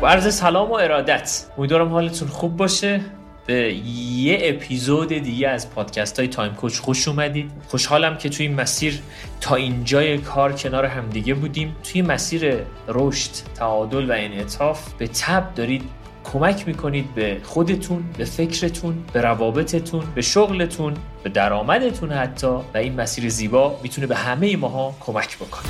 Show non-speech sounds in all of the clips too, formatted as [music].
با عرض سلام و ارادت. امیدوارم حالتون خوب باشه. به یه اپیزود دیگه از پادکست های تایم کوچ خوش اومدید. خوشحالم که توی مسیر تا اینجای کار کنار همدیگه بودیم. توی مسیر رشد تعادل و انعطاف به تب دارید کمک می‌کنید به خودتون به فکرتون به روابطتون به شغلتون به درآمدتون حتی. و این مسیر زیبا می‌تونه به همه ماها کمک بکنه.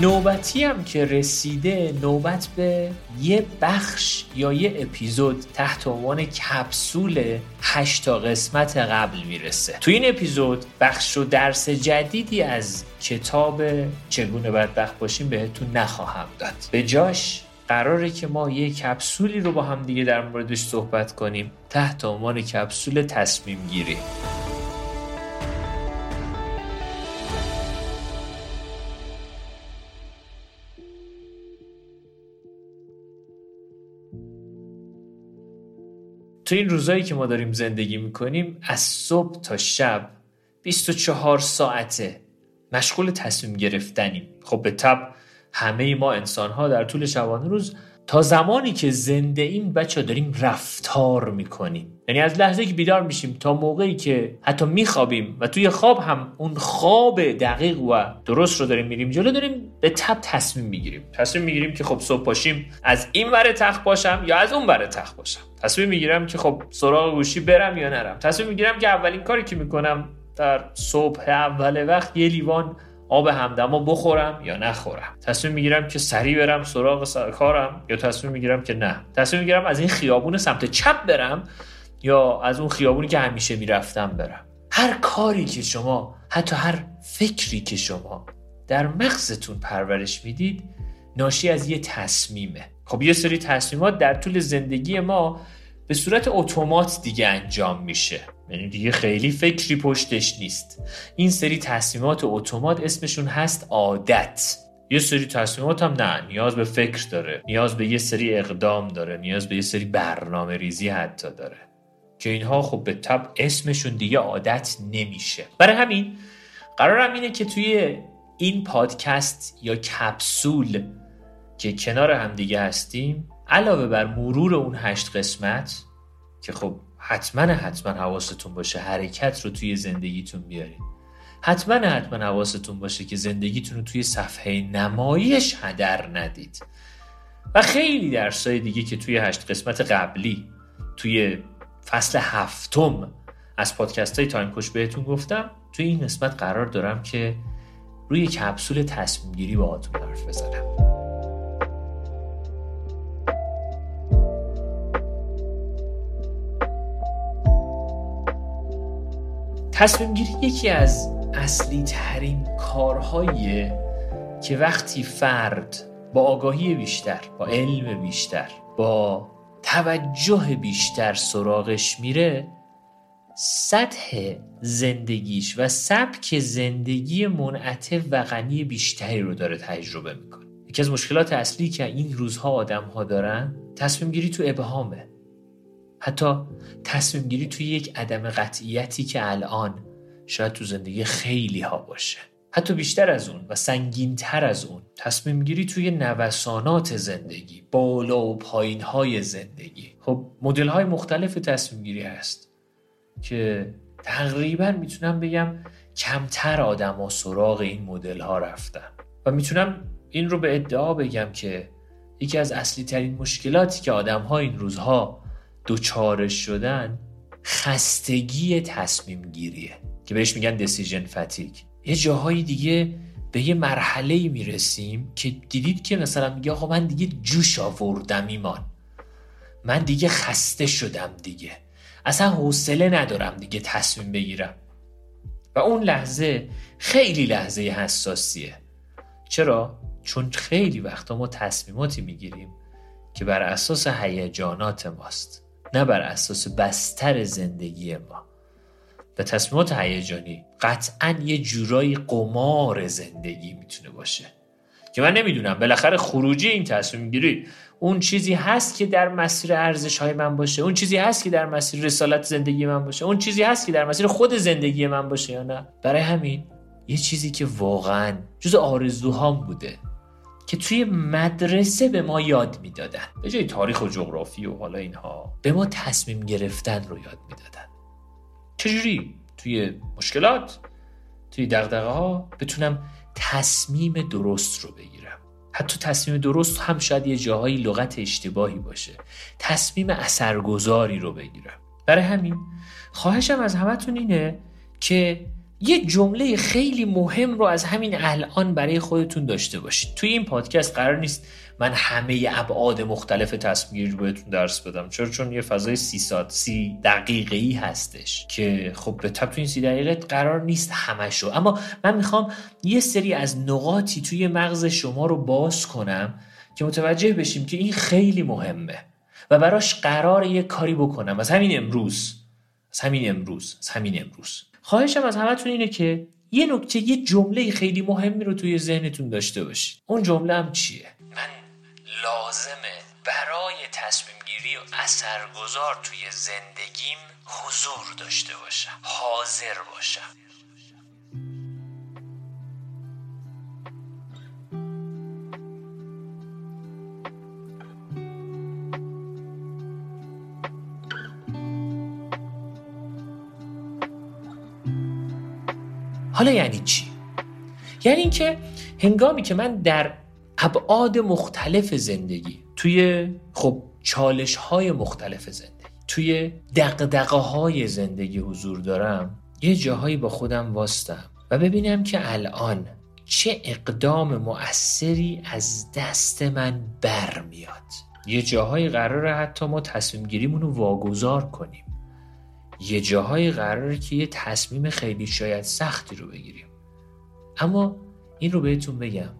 نوبتی هم که رسیده نوبت به یه بخش یا یه اپیزود تحت عنوان کپسول هشتا قسمت قبل می‌رسه. تو این اپیزود بخش و درس جدیدی از کتاب چگونه بدبخت باشیم بهتون نخواهم داد. به جاش قراره که ما یه کپسولی رو با هم دیگه در موردش صحبت کنیم تحت عنوان کپسول تصمیم گیری. تو این روزایی که ما داریم زندگی می‌کنیم از صبح تا شب 24 ساعته مشغول تصمیم گرفتنیم. خب به تب همه ما انسان ها در طول شبانه روز تا زمانی که زنده ایم بچه داریم رفتار می‌کنیم. یعنی از لحظه که بیدار میشیم تا موقعی که حتی میخوابیم و توی خواب هم اون خواب دقیق و درست رو داریم میریم جلو داریم به تب تصمیم می‌گیریم. تصمیم می‌گیریم که خب صبح پاشیم از این ور تخت باشم یا از اون ور تخت باشم. تصمیم می‌گیرم که خب سراغ گوشی برم یا نرم. تصمیم می‌گیرم که اولین کاری که می‌کنم در صبح اول وقت یه لیوان آب همدما بخورم یا نخورم؟ تصمیم می‌گیرم که سریع برم سراغ کارم یا تصمیم می‌گیرم که نه؟ تصمیم می‌گیرم از این خیابون سمت چپ برم یا از اون خیابونی که همیشه می‌رفتم برم؟ هر کاری که شما حتی هر فکری که شما در مغزتون پرورش می‌دید ناشی از یه تصمیمه. خب یه سری تصمیمات در طول زندگی ما به صورت اتومات دیگه انجام میشه. یعنی دیگه خیلی فکری پشتش نیست. این سری تصمیمات اتومات اسمشون هست عادت. یه سری تصمیمات هم نه نیاز به فکر داره نیاز به یه سری اقدام داره نیاز به یه سری برنامه ریزی حتی داره. که اینها خب به طب اسمشون دیگه عادت نمیشه. برای همین قرارم اینه که توی این پادکست یا کپسول که کنار هم دیگه هستیم علاوه بر مرور اون هشت قسمت که خب حتما حتما حواستون باشه حرکت رو توی زندگیتون بیارید حتما حتما حواستون باشه که زندگیتون رو توی صفحه نمایش هدر ندید. و خیلی درسای دیگه که توی هشت قسمت قبلی توی فصل هفتم از پادکست های تایم کوش بهتون گفتم توی این قسمت قرار دارم که روی کپسول تصمیم گیری با حرف بزنم. تصمیم گیری یکی از اصلی ترین کارهاییه که وقتی فرد با آگاهی بیشتر با علم بیشتر با توجه بیشتر سراغش میره سطح زندگیش و سبک زندگی منعطف و غنی بیشتری رو داره تجربه می‌کنه. یکی از مشکلات اصلی که این روزها آدم ها دارن تصمیم گیری تو ابهامه. حتی تصمیم گیری توی یک عدم قطعیتی که الان شاید تو زندگی خیلی ها باشه. حتی بیشتر از اون و سنگین تر از اون تصمیم گیری توی نوسانات زندگی بالا و پایین های زندگی. خب مدل های مختلف تصمیم گیری هست که تقریبا می‌تونم بگم کمتر آدم ها سراغ این مدل ها رفتن. و می‌تونم این رو به ادعا بگم که یکی از اصلی ترین مشکلاتی که آدم ها این روزها دوچارش شدن خستگی تصمیم گیریه که بهش میگن دسیژن فتیک یه جاهای دیگه به یه مرحله می‌رسیم که دیدید که مثلا میگه آقا من دیگه جوش آوردم ایمان. من دیگه خسته شدم دیگه. اصلا حوصله ندارم دیگه تصمیم بگیرم. و اون لحظه خیلی لحظه حساسیه. چرا؟ چون خیلی وقتا ما تصمیماتی می‌گیریم که بر اساس هیجانات ماست. نه بر اساس بستر زندگی ما. و تصمیمات هیجانی قطعا یه جورایی قمار زندگی می‌تونه باشه. که من نمی‌دونم بالاخره خروجی این تصمیم گیری اون چیزی هست که در مسیر ارزش های من باشه؟ اون چیزی هست که در مسیر رسالت زندگی من باشه؟ اون چیزی هست که در مسیر خود زندگی من باشه یا نه؟ برای همین یه چیزی که واقعا جز آرزوهام بوده. که توی مدرسه به ما یاد می‌دادن. به جای تاریخ و جغرافی و حالا اینها. به ما تصمیم گرفتن رو یاد می‌دادن. چجوری؟ توی مشکلات؟ توی دقدقه ها بتونم تصمیم درست رو بگیرم. حتی تصمیم درست هم شاید یه جاهایی لغت اشتباهی باشه. تصمیم اثرگذاری رو بگیرم. برای همین خواهشم از همتون اینه که یه جمله خیلی مهم رو از همین الان برای خودتون داشته باشید. توی این پادکست قرار نیست من همه ابعاد مختلف تصمیم رو بهتون درس بدم چرا؟ چون یه فضای سی ساعت سی دقیقه ای هستش که خب به تب تو این سی دقیقه قرار نیست همشو اما من می‌خوام یه سری از نقاطی توی مغز شما رو باز کنم که متوجه بشیم که این خیلی مهمه و براش قرار یه کاری بکنم. از همین امروز از همین امروز از همین امروز. خواهشم از همتون اینه که یه نکته یه جمله خیلی مهمی رو توی ذهنتون داشته باشید. اون جمله هم چیه؟ من لازمه برای تصمیم گیری و اثرگذار توی زندگیم حضور داشته باشم حاضر باشم. حالا یعنی چی؟ یعنی اینکه هنگامی که من در ابعاد مختلف زندگی توی خب چالش های مختلف زندگی توی دقدقه های زندگی حضور دارم یه جاهایی با خودم واستم و ببینم که الان چه اقدام مؤثری از دست من برمیاد. یه جاهایی قراره حتی ما تصمیم گیریمون رو واگذار کنیم. یه جاهایی قراره که یه تصمیم خیلی شاید سختی رو بگیریم. اما این رو بهتون بگم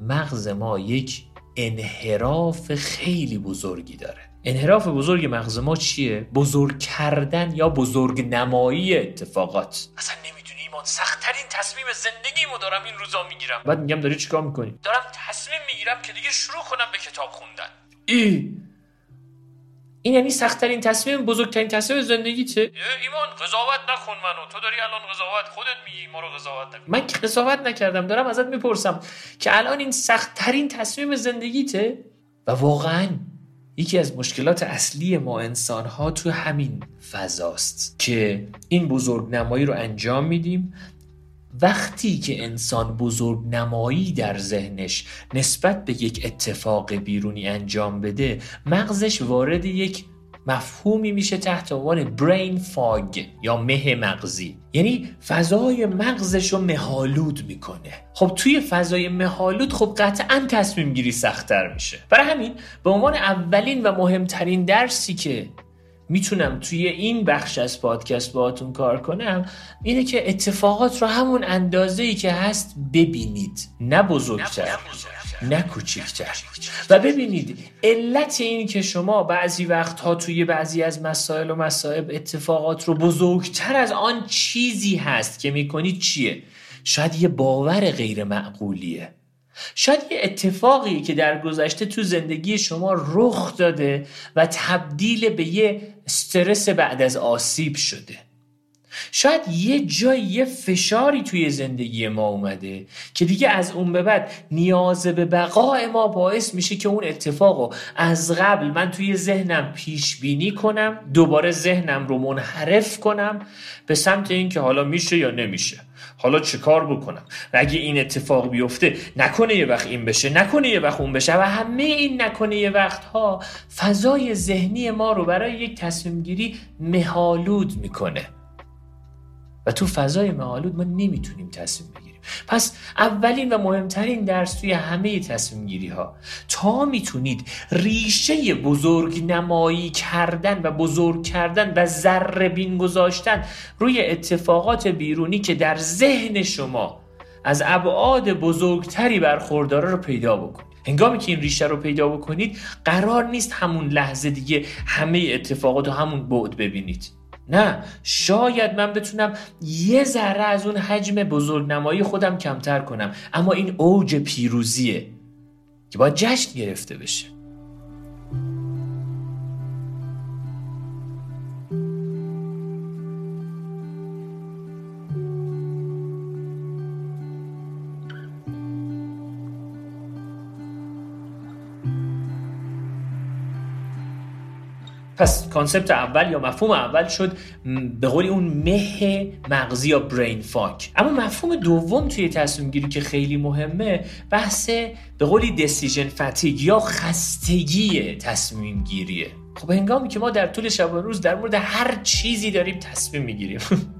مغز ما یک انحراف خیلی بزرگی داره. انحراف بزرگ مغز ما چیه؟ بزرگ کردن یا بزرگ نمایی اتفاقات. اصلا نمی‌دونی ایمان سختترین تصمیم زندگیمو دارم این روزا می‌گیرم. بعد میگم داری چیکار می‌کنی؟ دارم تصمیم می‌گیرم که دیگه شروع کنم به کتاب خوندن. ای! این یعنی سختترین تصمیم بزرگترین تصمیم زندگیته ایمان قضاوت نکن منو. تو داری الان قضاوت خودت میگی ما رو قضاوت نکن. من که قضاوت نکردم دارم ازت می‌پرسم که الان این سختترین تصمیم زندگیته و واقعا یکی از مشکلات اصلی ما انسان ها تو همین فضاست که این بزرگ نمایی رو انجام میدیم وقتی که انسان بزرگ نمایی در ذهنش نسبت به یک اتفاق بیرونی انجام بده مغزش وارد یک مفهومی میشه تحت عنوان برین فاگ یا مه مغزی. یعنی فضای مغزش رو مهالود می‌کنه. خب توی فضای مهالود خب قطعا تصمیم گیری سختتر میشه. برای همین به عنوان اولین و مهمترین درسی که می‌تونم توی این بخش از پادکست باهاتون کار کنم اینه که اتفاقات رو همون اندازه ای که هست ببینید. نه بزرگتر نه کوچیکتر. و ببینید علت این که شما بعضی وقتها توی بعضی از مسائل و مسائب اتفاقات رو بزرگتر از آن چیزی هست که می‌کنید چیه؟ شاید یه باور غیر معقولیه شاید یه اتفاقی که در گذشته تو زندگی شما رخ داده و تبدیل به یه استرس بعد از آسیب شده. شاید یه جای یه فشاری توی زندگی ما اومده که دیگه از اون به بعد نیاز به بقای ما باعث میشه که اون اتفاق از قبل من توی ذهنم پیش بینی کنم دوباره ذهنم رو منحرف کنم به سمت اینکه حالا میشه یا نمیشه. حالا چه کار بکنم؟ و اگه این اتفاق بیفته نکنه یه وقت این بشه نکنه یه وقت اون بشه و همه این نکنه یه وقت ها فضای ذهنی ما رو برای یک تصمیم گیری مهالود می‌کنه. و تو فضای مهالود ما نمی‌تونیم تصمیم بگیریم. پس اولین و مهمترین درس توی همه تصمیم گیری ها تا می‌تونید ریشه بزرگ نمایی کردن و بزرگ کردن و ذره بین گذاشتن روی اتفاقات بیرونی که در ذهن شما از ابعاد بزرگتری برخورداره رو پیدا بکنید. هنگامی که این ریشه رو پیدا بکنید قرار نیست همون لحظه دیگه همه اتفاقات رو همون بعد ببینید. نه شاید من بتونم یه ذره از اون حجم بزرگنمایی خودم کمتر کنم. اما این اوج پیروزیه که باید جشن گرفته بشه. پس concept اول یا مفهوم اول شد به قولی اون مه مغزی یا brain fog. اما مفهوم دوم توی تصمیم گیری که خیلی مهمه بحث به قولی decision fatigue یا خستگی تصمیم گیریه. خب هنگامی که ما در طول شب و روز در مورد هر چیزی داریم تصمیم می‌گیریم. [laughs]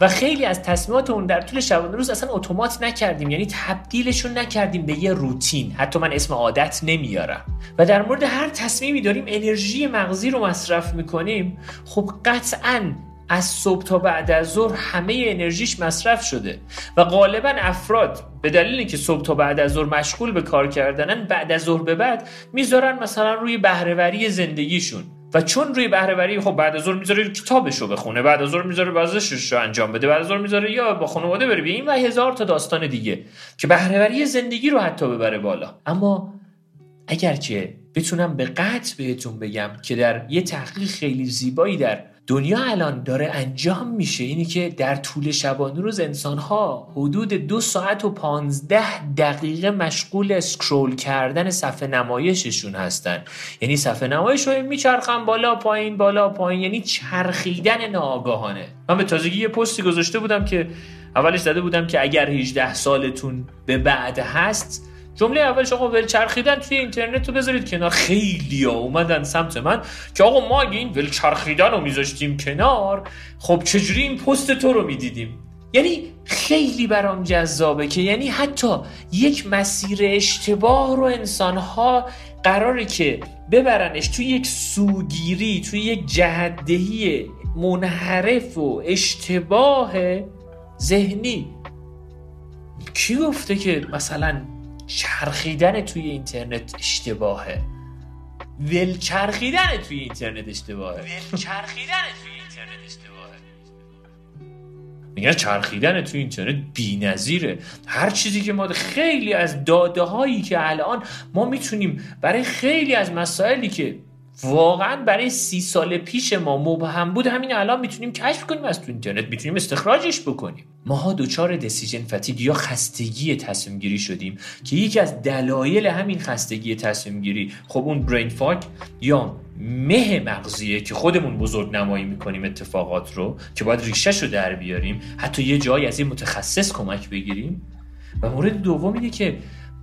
و خیلی از تصمیمات اون در طول شبانه روز اصلا اتومات نکردیم. یعنی تبدیلشون نکردیم به یه روتین. حتی من اسم عادت نمیارم. و در مورد هر تصمیمی داریم انرژی مغزی رو مصرف می‌کنیم. خب قطعا از صبح تا بعد از ظهر همه انرژیش مصرف شده. و غالبا افراد به دلیل اینکه صبح تا بعد از ظهر مشغول به کار کردنن بعد از ظهر به بعد می‌ذارن مثلا روی بهرهوری زندگیشون. و چون روی بهرهوری خب بعد از ظهر می‌ذاره کتابش رو بخونه بعد از ظهر می‌ذاره ورزشش رو انجام بده بعد از ظهر می‌ذاره یا با خانواده بره این و هزار تا داستان دیگه که بهرهوری زندگی رو حتی ببره بالا. اما اگر که بتونم به قطع بهتون بگم که در یه تحقیق خیلی زیبایی در دنیا الان داره انجام میشه اینی که در طول شبانه روز انسان ها حدود دو ساعت و پانزده دقیقه مشغول اسکرول کردن صفحه نمایششون هستن. یعنی صفحه نمایش رو میچرخن بالا پایین بالا پایین. یعنی چرخیدن ناآگاهانه. من به تازگی یه پستی گذاشته بودم که اولش زده بودم که اگر 18 سالتون به بعد هست جمله اولش آقا ول چرخیدن توی اینترنت رو بذارید کنار. خیلی ها اومدن سمت من که آقا ما اگه این ول چرخیدن رو میذاشتیم کنار خب چجوری این پست تو رو می‌دیدیم؟ یعنی خیلی برام جذابه که یعنی حتی یک مسیر اشتباه رو انسانها قراره که ببرنش توی یک سوگیری توی یک جهدهی منحرف و اشتباه ذهنی. کی گفته که مثلا چرخیدن توی اینترنت اشتباهه. ول چرخیدن توی اینترنت اشتباهه. ول چرخیدن توی اینترنت اشتباهه. میگن چرخیدن توی اینترنت بی‌نظیره. هر چیزی که ما خیلی از داده هایی که الان ما می‌تونیم برای خیلی از مسائلی که واقعا برای سی سال پیش ما مبهم بود. همین الان می‌تونیم کشف کنیم از تو اینترنت می‌تونیم استخراجش بکنیم. ماها دچار دسیژن فتیگ یا خستگی تصمیم گیری شدیم که یکی از دلایل همین خستگی تصمیم گیری خب اون برین فاک یا مه مغزیه که خودمون بزرگ نمایی می‌کنیم اتفاقات رو که باید ریشش رو در بیاریم حتی یه جایی از این متخصص کمک بگیریم. و مورد دوم اینه که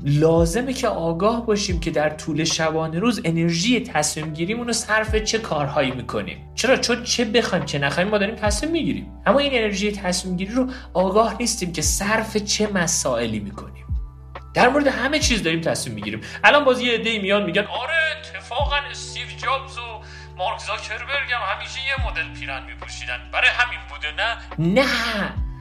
لازمه که آگاه باشیم که در طول شبانه روز انرژی تصمیم گیریمون رو صرف چه کارهایی می‌کنیم. چرا؟ چون چه بخوایم چه نخوایم ما داریم تصمیم می‌گیریم. اما این انرژی تصمیم گیری رو آگاه نیستیم که صرف چه مسائلی می‌کنیم. در مورد همه چیز داریم تصمیم می‌گیریم. الان باز یه عده‌ای میان میگن آره اتفاقا استیو جابز و مارک زاکربرگ هم همیشه یه مدل پیرن میپوشیدن. برای همین بوده نه؟ نه!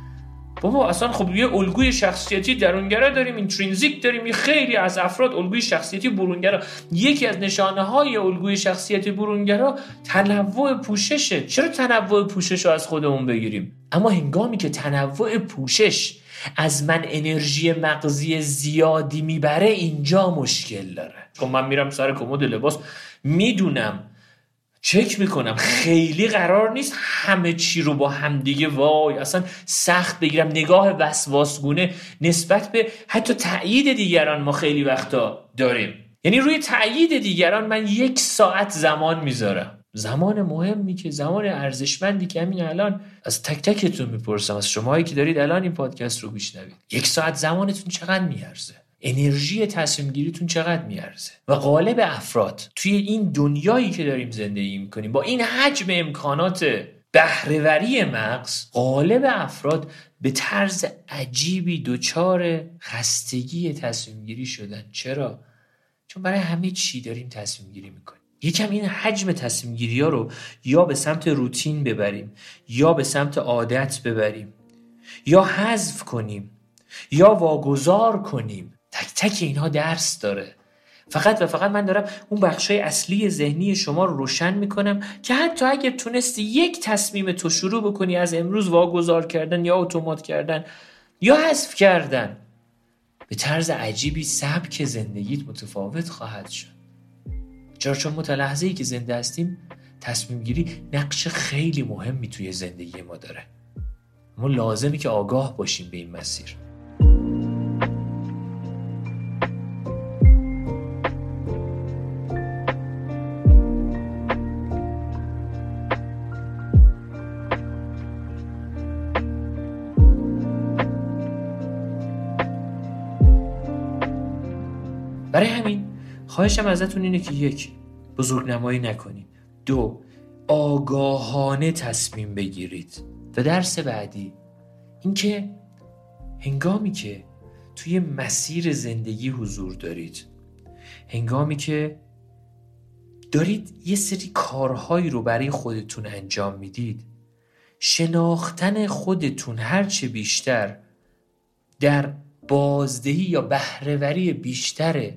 بابا اصلا خب یه الگوی شخصیتی درونگرا داریم اینترینزیک داریم یه خیلی از افراد الگوی شخصیتی برونگرا. یکی از نشانه های الگوی شخصیتی برونگرا تنوع پوششه. چرا تنوع پوشش رو از خودمون بگیریم؟ اما هنگامی که تنوع پوشش از من انرژی مغزی زیادی می‌بره اینجا مشکل داره. چون خب من میرم سر کمد لباس. می‌دونم چک می‌کنم. خیلی قرار نیست همه چی رو با همدیگه وای اصلا سخت بگیرم. نگاه وسواسگونه نسبت به حتی تایید دیگران ما خیلی وقتا داریم. یعنی روی تایید دیگران من یک ساعت زمان می‌ذارم. زمان مهمی که زمان ارزشمندی که همین الان از تک تکتون می‌پرسم. از شماهایی که دارید الان این پادکست رو میشنوید یک ساعت زمانتون چقدر میارزه؟ انرژی تصمیم گیریتون چقدر میارزه؟ و غالب افراد توی این دنیایی که داریم زندگی می‌کنیم با این حجم امکانات بهرهوری مغز غالب افراد به طرز عجیبی دچار خستگی تصمیم گیری شدن. چرا؟ چون برای همه چی داریم تصمیم گیری می‌کنیم. یکم این حجم تصمیم گیری ها رو یا به سمت روتین ببریم یا به سمت عادت ببریم یا حذف کنیم یا واگذار کنیم. تک تک اینها درس داره. فقط و فقط من دارم اون بخشای اصلی ذهنی شما رو روشن می‌کنم که حتی اگر تونستی یک تصمیم تو شروع بکنی از امروز واگذار کردن یا اتومات کردن یا حذف کردن به طرز عجیبی سبک زندگیت متفاوت خواهد شد. چرا؟ چون متلحظه ای که زنده هستیم تصمیم گیری نقش خیلی مهمی توی زندگی ما داره. ما لازمی که آگاه باشیم به این مسیر. برای همین. خواهشم ازتون اینه که یک بزرگ نمایی نکنید دو آگاهانه تصمیم بگیرید. و درس بعدی اینکه هنگامی که توی مسیر زندگی حضور دارید هنگامی که دارید یه سری کارهایی رو برای خودتون انجام می‌دید شناختن خودتون هرچه بیشتر در بازدهی یا بهرهوری بیشتر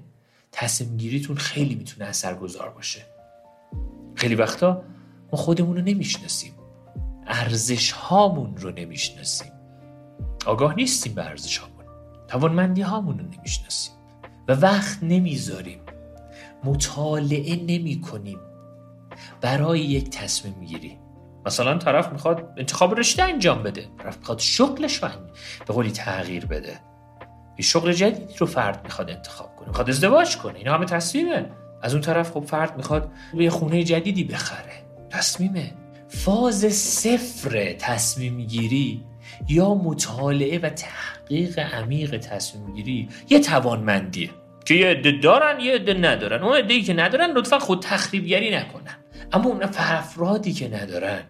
تصمیم گیریتون خیلی می‌تونه اثرگذار باشه. خیلی وقتا ما خودمون رو نمی‌شناسیم. ارزش هامون رو نمی‌شناسیم. آگاه نیستیم به ارزش هامون توانمندی هامون رو نمی‌شناسیم. و وقت نمی‌ذاریم. مطالعه نمی کنیم برای یک تصمیم گیری. مثلا طرف می‌خواد انتخاب رشته انجام بده. طرف می‌خواد شغلش رو به قولی تغییر بده. یه شغل جدیدی رو فرد می‌خواد انتخاب کنه می‌خواد ازدواج کنه. اینا همه تصمیمه. از اون طرف خب فرد می‌خواد یه خونه جدیدی بخره. تصمیمه. فاز صفر تصمیم گیری یا مطالعه و تحقیق عمیق تصمیم گیری یه توانمندیه که یه عده دارن یه عده ندارن. اون عده که ندارن لطفا خود تخریبگری نکنن. اما اون افرادی که ندارن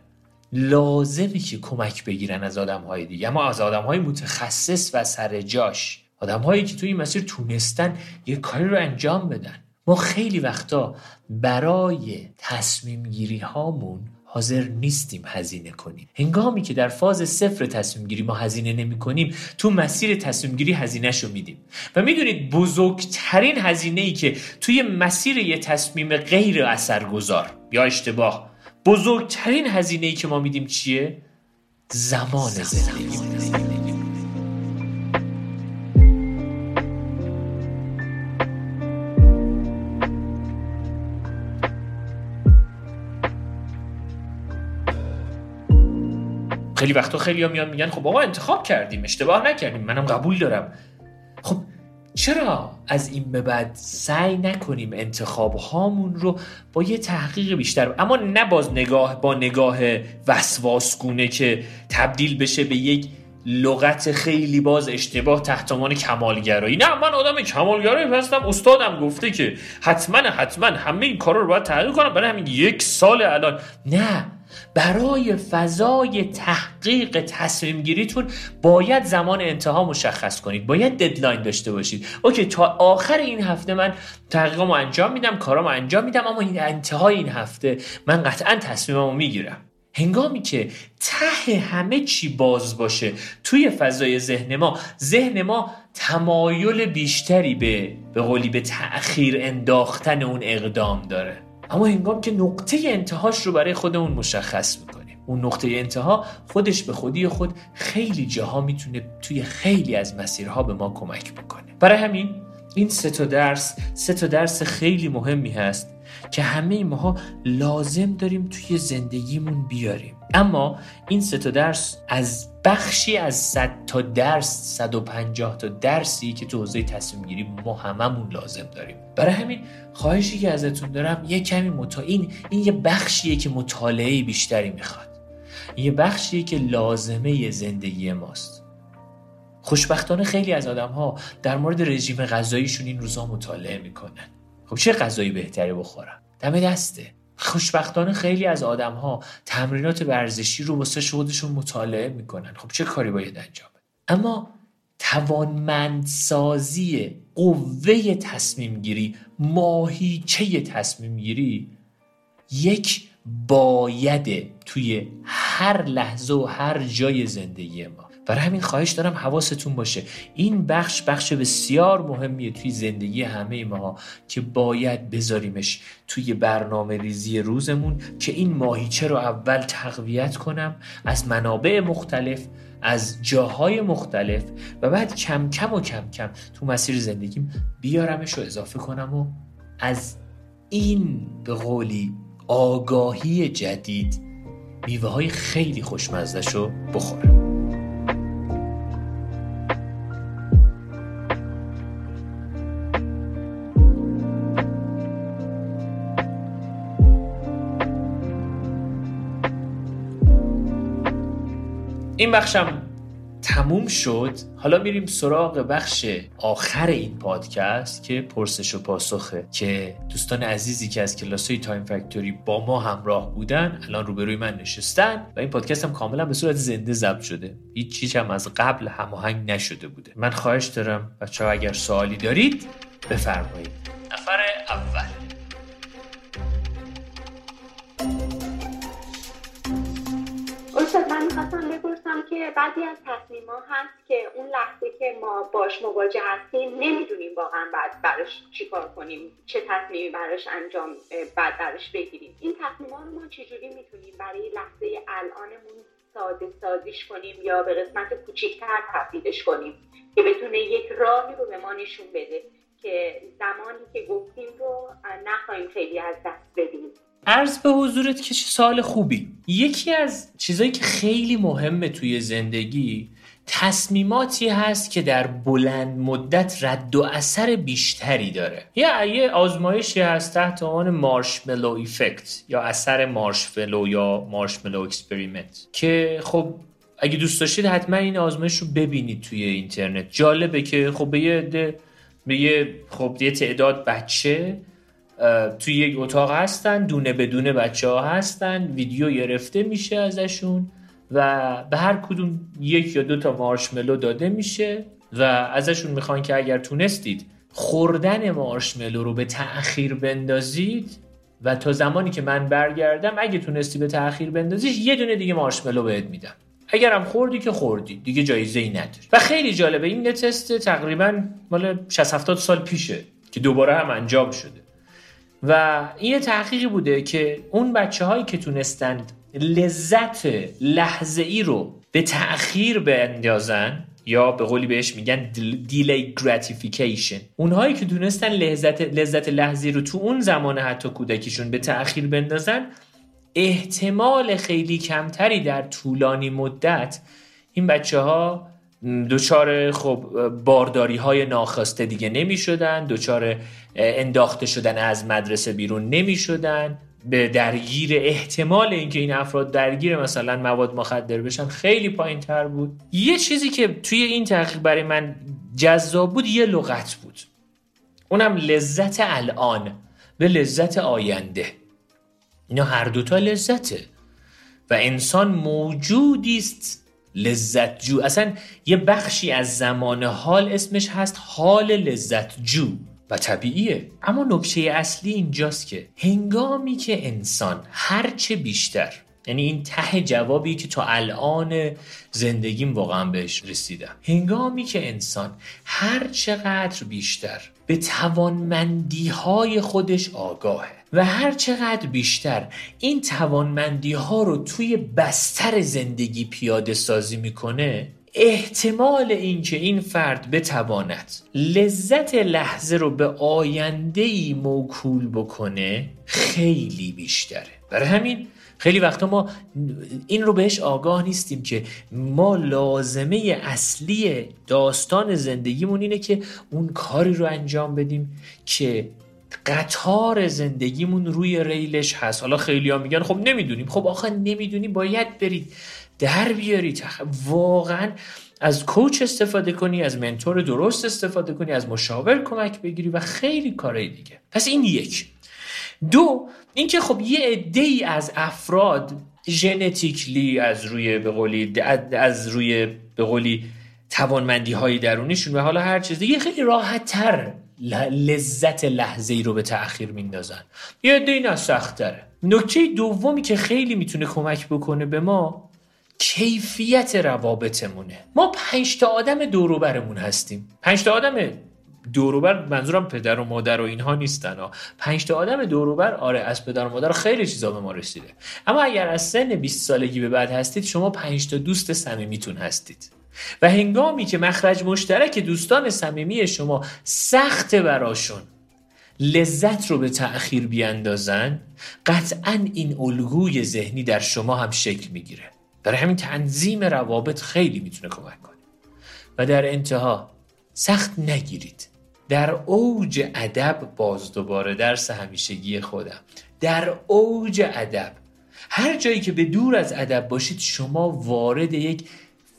لازمی که کمک بگیرن از آدم های دیگه. اما از آدم های متخصص و سر جاش. آدم هایی که توی این مسیر تونستن یه کاری رو انجام بدن. ما خیلی وقتا برای تصمیم گیری هامون حاضر نیستیم هزینه کنیم. هنگامی که در فاز صفر تصمیم گیری ما هزینه نمی کنیم تو مسیر تصمیم گیری هزینه شو میدیم. و می‌دونید بزرگترین هزینه ای که توی مسیر یه تصمیم غیر اثرگذار یا اشتباه بزرگترین هزینه ای که ما میدیم چیه؟ زمان زندگی. خیلی وقتا خیلی ها میان میگن خب آقا انتخاب کردیم اشتباه نکردیم منم قبول دارم. خب چرا از این به بعد سعی نکنیم انتخاب هامون رو با یه تحقیق بیشتر؟ اما نه باز نگاه با نگاه وسواسگونه که تبدیل بشه به یک لغت خیلی باز اشتباه تحت عنوان کمالگرایی. نه من آدم کمالگرایی هستم. استادم گفته که حتما حتما همه این کارا رو باید تحقیق کنم. برای همین یک سال الان. نه برای فضای تحقیق تصمیم گیریتون باید زمان انتها مشخص کنید. باید deadline داشته باشید. OK تا آخر این هفته من تحقیقمو انجام میدم کارامو انجام میدم اما این انتهای این هفته من قطعا تصمیممو می‌گیرم. هنگامی که ته همه چی باز باشه توی فضای ذهن ما ذهن ما تمایل بیشتری به به قولی به تأخیر انداختن اون اقدام داره. اما هنگام که نقطه انتهاش رو برای خودمون مشخص می‌کنیم. اون نقطه انتها خودش به خودی خود خیلی جاها می‌تونه توی خیلی از مسیرها به ما کمک بکنه. برای همین این سه تا درس سه تا درس خیلی مهمی هست که همه ماها لازم داریم توی زندگیمون بیاریم. اما این سه تا درس از بخشی از 100 تا درس 150 تا درسی که تو حوزه تصمیم گیری ما هممون لازم داریم. برای همین خواهشی که ازتون دارم یه کمی مطا... این این یه بخشیه که مطالعه بیشتری می‌خواد. یه بخشیه که لازمه زندگی ماست. خوشبختانه خیلی از آدم ها در مورد رژیم غذاییشون این روزها مطالعه می‌کنن. خب چه غذایی بهتری بخورم؟ دم دسته. خوشبختانه خیلی از آدم ها تمرینات ورزشی رو واسه خودشون مطالعه می‌کنن. خب چه کاری باید انجام بده؟ اما توانمندسازی قوه تصمیم گیری ماهیچه تصمیم گیری یک باید توی هر لحظه و هر جای زندگی ما. برای همین خواهش دارم حواستون باشه. این بخش بخش بسیار مهمیه توی زندگی همه ما که باید بذاریمش توی برنامه ریزی روزمون که این ماهیچه رو اول تقویت کنم از منابع مختلف از جاهای مختلف و بعد کم کم و کم کم تو مسیر زندگیم بیارمش رو اضافه کنم و از این به قولی آگاهی جدید میوه های خیلی خوشمزدش رو بخورم. این بخشم تموم شد. حالا میریم سراغ بخش آخر این پادکست که پرسش و پاسخه که دوستان عزیزی که از کلاس های تایم فکتوری با ما همراه بودن الان روبروی من نشستن و این پادکست هم کاملا به صورت زنده ضبط شده. هیچ چیز هم از قبل هماهنگ نشده بوده. من خواهش دارم بچه ها اگر سوالی دارید بفرمایید. نفر اول. که بعضی از تصمیم ها هست که اون لحظه که ما باش مواجه هستیم نمی‌دونیم واقعا بعد براش چیکار کنیم چه تصمیمی براش انجام بعد براش بگیریم. این تصمیم ها رو ما چجوری می‌تونیم برای لحظه الانمون ساده سازیش کنیم یا به قسمت کوچیکتر تبدیلش کنیم که بتونه یک راهی رو به ما نشون بده که زمانی که گفتیم رو نخواهیم خیلی از دست بدیم. عرض به حضورت که چه سال خوبی. یکی از چیزایی که خیلی مهمه توی زندگی تصمیماتی هست که در بلند مدت رد و اثر بیشتری داره. یا یه آزمایشی هست تحت عنوان marshmallow effect یا اثر مارشملو یا marshmallow experiment که خب اگه دوست داشتید حتما این آزمایش رو ببینید توی اینترنت. جالبه که خب به یه به یه خب یه تعداد بچه توی یک اتاق هستن دونه به دونه بچه ها هستن ویدیو گرفته میشه ازشون و به هر کدوم یک یا دو تا مارشملو داده میشه و ازشون می‌خوان که اگر تونستید خوردن مارشملو رو به تأخیر بندازید و تا زمانی که من برگردم اگه تونستی به تأخیر بندازیش یه دونه دیگه مارشملو بهت میدم. اگرم خوردی که خوردی دیگه جایزه ای نداری. و خیلی جالبه این تست تقریبا مال 60 70 سال پیشه که دوباره هم انجام شده. و این تحقیقی بوده که اون بچه هایی که تونستند لذت لحظه ای رو به تأخیر بندازن یا به قولی بهش میگن دیلی گراتیفیکیشن اونهایی که تونستن لذت لذت لحظی رو تو اون زمان حتی کودکیشون به تأخیر بندازن احتمال خیلی کمتری در طولانی مدت این بچه ها دوچار خب بارداری های ناخواسته دیگه نمی شدن دوچار انداخته شدن از مدرسه بیرون نمی شدن به درگیر احتمال اینکه این افراد درگیر مثلا مواد مخدر بشن خیلی پایین تر بود. یه چیزی که توی این تحقیق برای من جذاب بود یه لغت بود. اونم لذت الان به لذت آینده. اینا هر دوتا لذته. و انسان موجودی است لذت جو اصلا یه بخشی از زمان حال اسمش هست حال لذت جو و طبیعیه. اما نکته اصلی اینجاست که هنگامی که انسان هرچه بیشتر یعنی این ته جوابی که تا الان زندگیم واقعا بهش رسیدم. هنگامی که انسان هر چقدر بیشتر به توانمندی های خودش آگاهه و هر چقدر بیشتر این توانمندی ها رو توی بستر زندگی پیاده سازی می‌کنه احتمال اینکه این فرد بتواند لذت لحظه رو به آینده ای موکول بکنه خیلی بیشتره. برای همین خیلی وقتا ما این رو بهش آگاه نیستیم که ما لازمه اصلی داستان زندگیمون اینه که اون کاری رو انجام بدیم که قطار زندگیمون روی ریلش هست. حالا خیلی ها میگن خب نمی‌دونیم. خب آخه نمی‌دونی باید برید در بیارید. واقعا از کوچ استفاده کنی از منتور درست استفاده کنی از مشاور کمک بگیری و خیلی کارهای دیگه. پس این یک. دو اینکه خب یه عده ای از افراد ژنتیکلی از روی به قولی از روی به قولی توانمندی های درونیشون و حالا هر چیز دیگه خیلی راحت تر لذت لحظه ای رو به تأخیر میندازن. یه عده این از سخت نکته دومی که خیلی می‌تونه کمک بکنه به ما کیفیت روابطمونه. ما پنج تا آدم دوروبرمون هستیم. پنج تا آدم دوروبر منظورم پدر و مادر و اینها نیستن. ها پنج تا آدم دوروبر آره از پدر و مادر خیلی چیزا به ما رسیده. اما اگر از سن 20 سالگی به بعد هستید شما پنج تا دوست صمیمیتون هستید. و هنگامی که مخرج مشترک دوستان صمیمی شما سخت براشون لذت رو به تأخیر بیاندازن قطعا این الگوی ذهنی در شما هم شکل می‌گیره. برای همین تنظیم روابط خیلی می‌تونه کمک کنه. و در انتها سخت نگیرید. در اوج ادب باز دوباره درس همیشگی خودم. در اوج ادب. هر جایی که به دور از ادب باشید شما وارد یک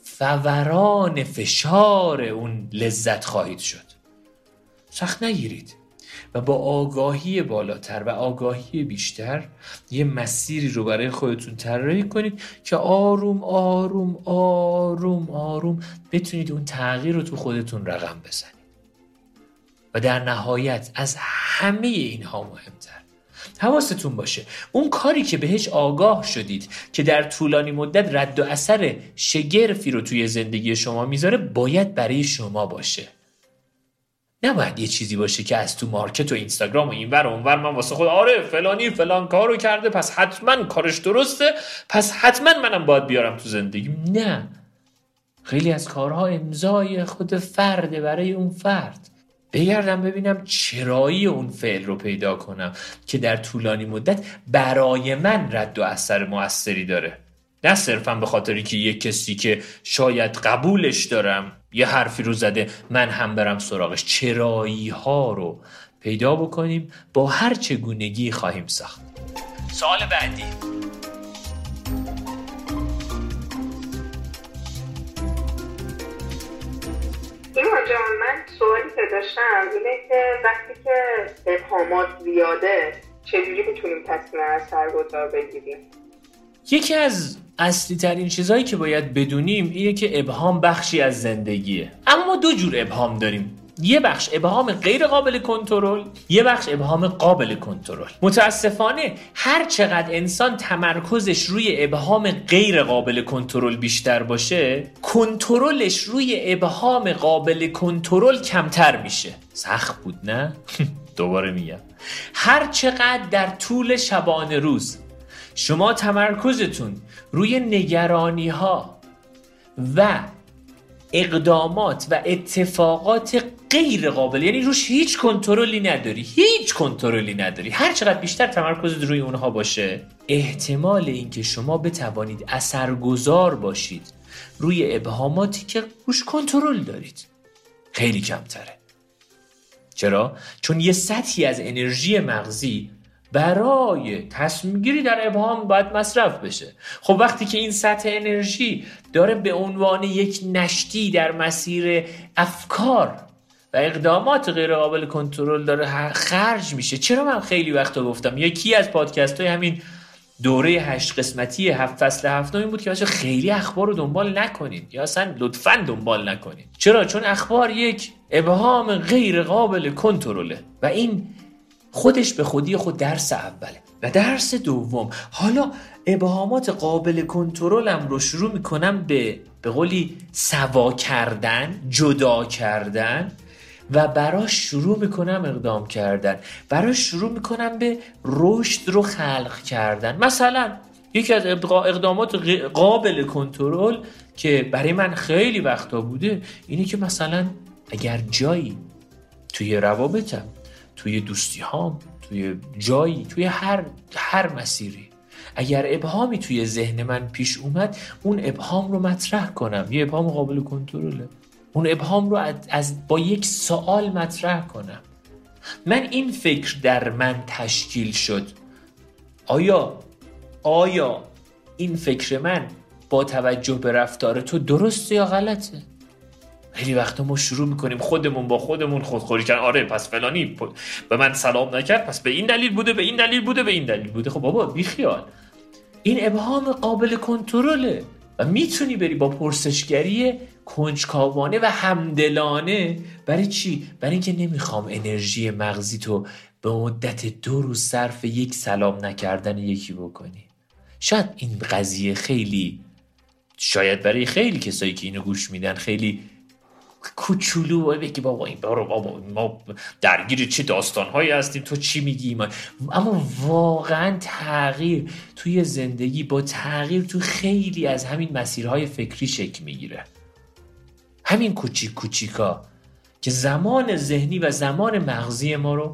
فوران فشار اون لذت خواهید شد. سخت نگیرید و با آگاهی بالاتر و آگاهی بیشتر یه مسیری رو برای خودتون طراحی کنید که آروم آروم آروم آروم بتونید اون تغییر رو تو خودتون رقم بزنید. و در نهایت از همه اینها مهمتر. حواستون باشه اون کاری که بهش آگاه شدید که در طولانی مدت رد و اثر شگرفی رو توی زندگی شما می‌ذاره باید برای شما باشه. نباید یه چیزی باشه که از تو مارکت و اینستاگرام و اینور و اونور من واسه خود آره فلانی فلان کارو کرده پس حتما کارش درسته پس حتما منم باید بیارم تو زندگی. نه. خیلی از کارها امضای خود فرده برای اون فرد. بگردم ببینم چرایی اون فعل رو پیدا کنم که در طولانی مدت برای من رد و اثر موثری داره. نه صرفا به خاطری که یک کسی که شاید قبولش دارم یه حرفی رو زده من هم برم سراغش. چرایی ها رو پیدا بکنیم با هر چگونگی خواهیم ساخت. سوال بعدی. جان من سوالی که داشتم اینه که وقتی که ابهامات زیاده چجوری می‌تونیم تصمیم از سرگذار بگیریم؟ یکی از اصلی ترین چیزهایی که باید بدونیم اینه که ابهام بخشی از زندگیه. اما دو جور ابهام داریم. یه بخش ابهام غیر قابل کنترل یه بخش ابهام قابل کنترل. متاسفانه هر چقدر انسان تمرکزش روی ابهام غیر قابل کنترل بیشتر باشه کنترلش روی ابهام قابل کنترل کمتر میشه. سخت بود نه؟ [laughs] دوباره میگم. هر چقدر در طول شبانه روز شما تمرکزتون روی نگرانی ها و اقدامات و اتفاقات غیر قابل. یعنی روش هیچ کنترلی نداری هیچ کنترلی نداری. هر چقدر بیشتر تمرکزت روی اونها باشه احتمال اینکه شما بتوانید اثرگذار باشید روی ابهاماتی که روش کنترل دارید خیلی کمتره. چرا؟ چون یه سطحی از انرژی مغزی برای تصمیم گیری در ابهام باید مصرف بشه. خب وقتی که این سطح انرژی داره به عنوان یک نشتی در مسیر افکار و اقدامات غیر قابل کنترل داره خرج میشه. چرا من خیلی وقتا گفتم؟ یکی از پادکست های همین دوره هشت قسمتی هفت فصل هفتم این بود که خیلی اخبار رو دنبال نکنید یا اصلا لطفا دنبال نکنید چرا؟ چون اخبار یک ابهام غیر قابل کنترله. و این خودش به خودی خود درس اوله و درس دوم. حالا ابهامات قابل کنترلم رو شروع می‌کنم به به قولی سوا کردن جدا کردن و براش شروع می‌کنم اقدام کردن. براش شروع می‌کنم به رشد رو خلق کردن. مثلا یکی از اقدامات قابل کنترل که برای من خیلی وقتا بوده اینه که مثلا اگر جایی توی روابطم توی دوستی هام توی جایی توی هر هر مسیری. اگر ابهامی توی ذهن من پیش اومد اون ابهام رو مطرح کنم. یه ابهام قابل کنترله. اون ابهام رو از با یک سوال مطرح کنم. من این فکر در من تشکیل شد. آیا آیا این فکر من با توجه به رفتار تو درسته یا غلطه؟ خیلی وقتا ما شروع می‌کنیم خودمون با خودمون خودخوری کردن. آره پس فلانی به من سلام نکرد پس به این دلیل بوده به این دلیل بوده به این دلیل بوده. خب بابا بیخیال این ابهام قابل کنترله و می‌تونی بری با پرسشگری کنجکاوانه و همدلانه. برای چی؟ برای اینکه نمی‌خوام انرژی مغزی تو به مدت دو روز صرف یک سلام نکردن یکی بکنی. شاید این قضیه خیلی شاید برای خیلی کسایی که اینو گوش میدن خیلی کوچولو بگی بابا این بابا, بابا ما درگیر چه داستانهایی هستیم؟ تو چی میگی؟ ما اما واقعا تغییر توی زندگی با تغییر تو خیلی از همین مسیرهای فکری شکل می‌گیره. همین کوچیک کوچیکا که زمان ذهنی و زمان مغزی ما رو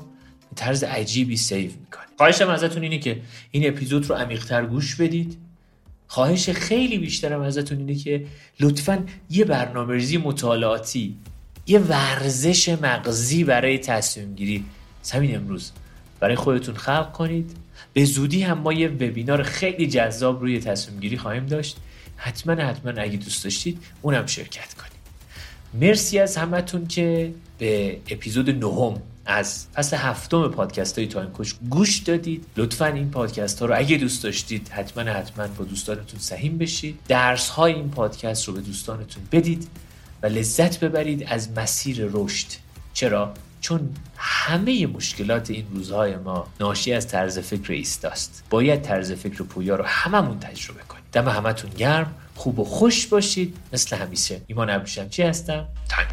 به طرز عجیبی سیو می‌کنه. خواهشم ازتون اینه که این اپیزود رو عمیقتر گوش بدید. خواهش خیلی بیشترم ازتون اینه که لطفا یه برنامه ریزی مطالعاتی یه ورزش مغزی برای تصمیم گیری. همین امروز برای خودتون خلق کنید. به زودی هم ما یه وبینار خیلی جذاب روی تصمیم گیری خواهیم داشت. حتما حتما اگه دوست داشتید اونم شرکت کنید. مرسی از همتون که به اپیزود نهم از فصل هفتم پادکست های Time Coach گوش دادید. لطفا این پادکست ها رو اگه دوست داشتید حتما حتما با دوستانتون سهیم بشید. درس های این پادکست رو به دوستانتون بدید و لذت ببرید از مسیر رشد. چرا؟ چون همه مشکلات این روزهای ما ناشی از طرز فکر ایستاست. باید طرز فکر پویا رو هممون تجربه کنیم. دم همتون گرم خوب و خوش باشید. مثل همیشه ایمان چی هستم. تایم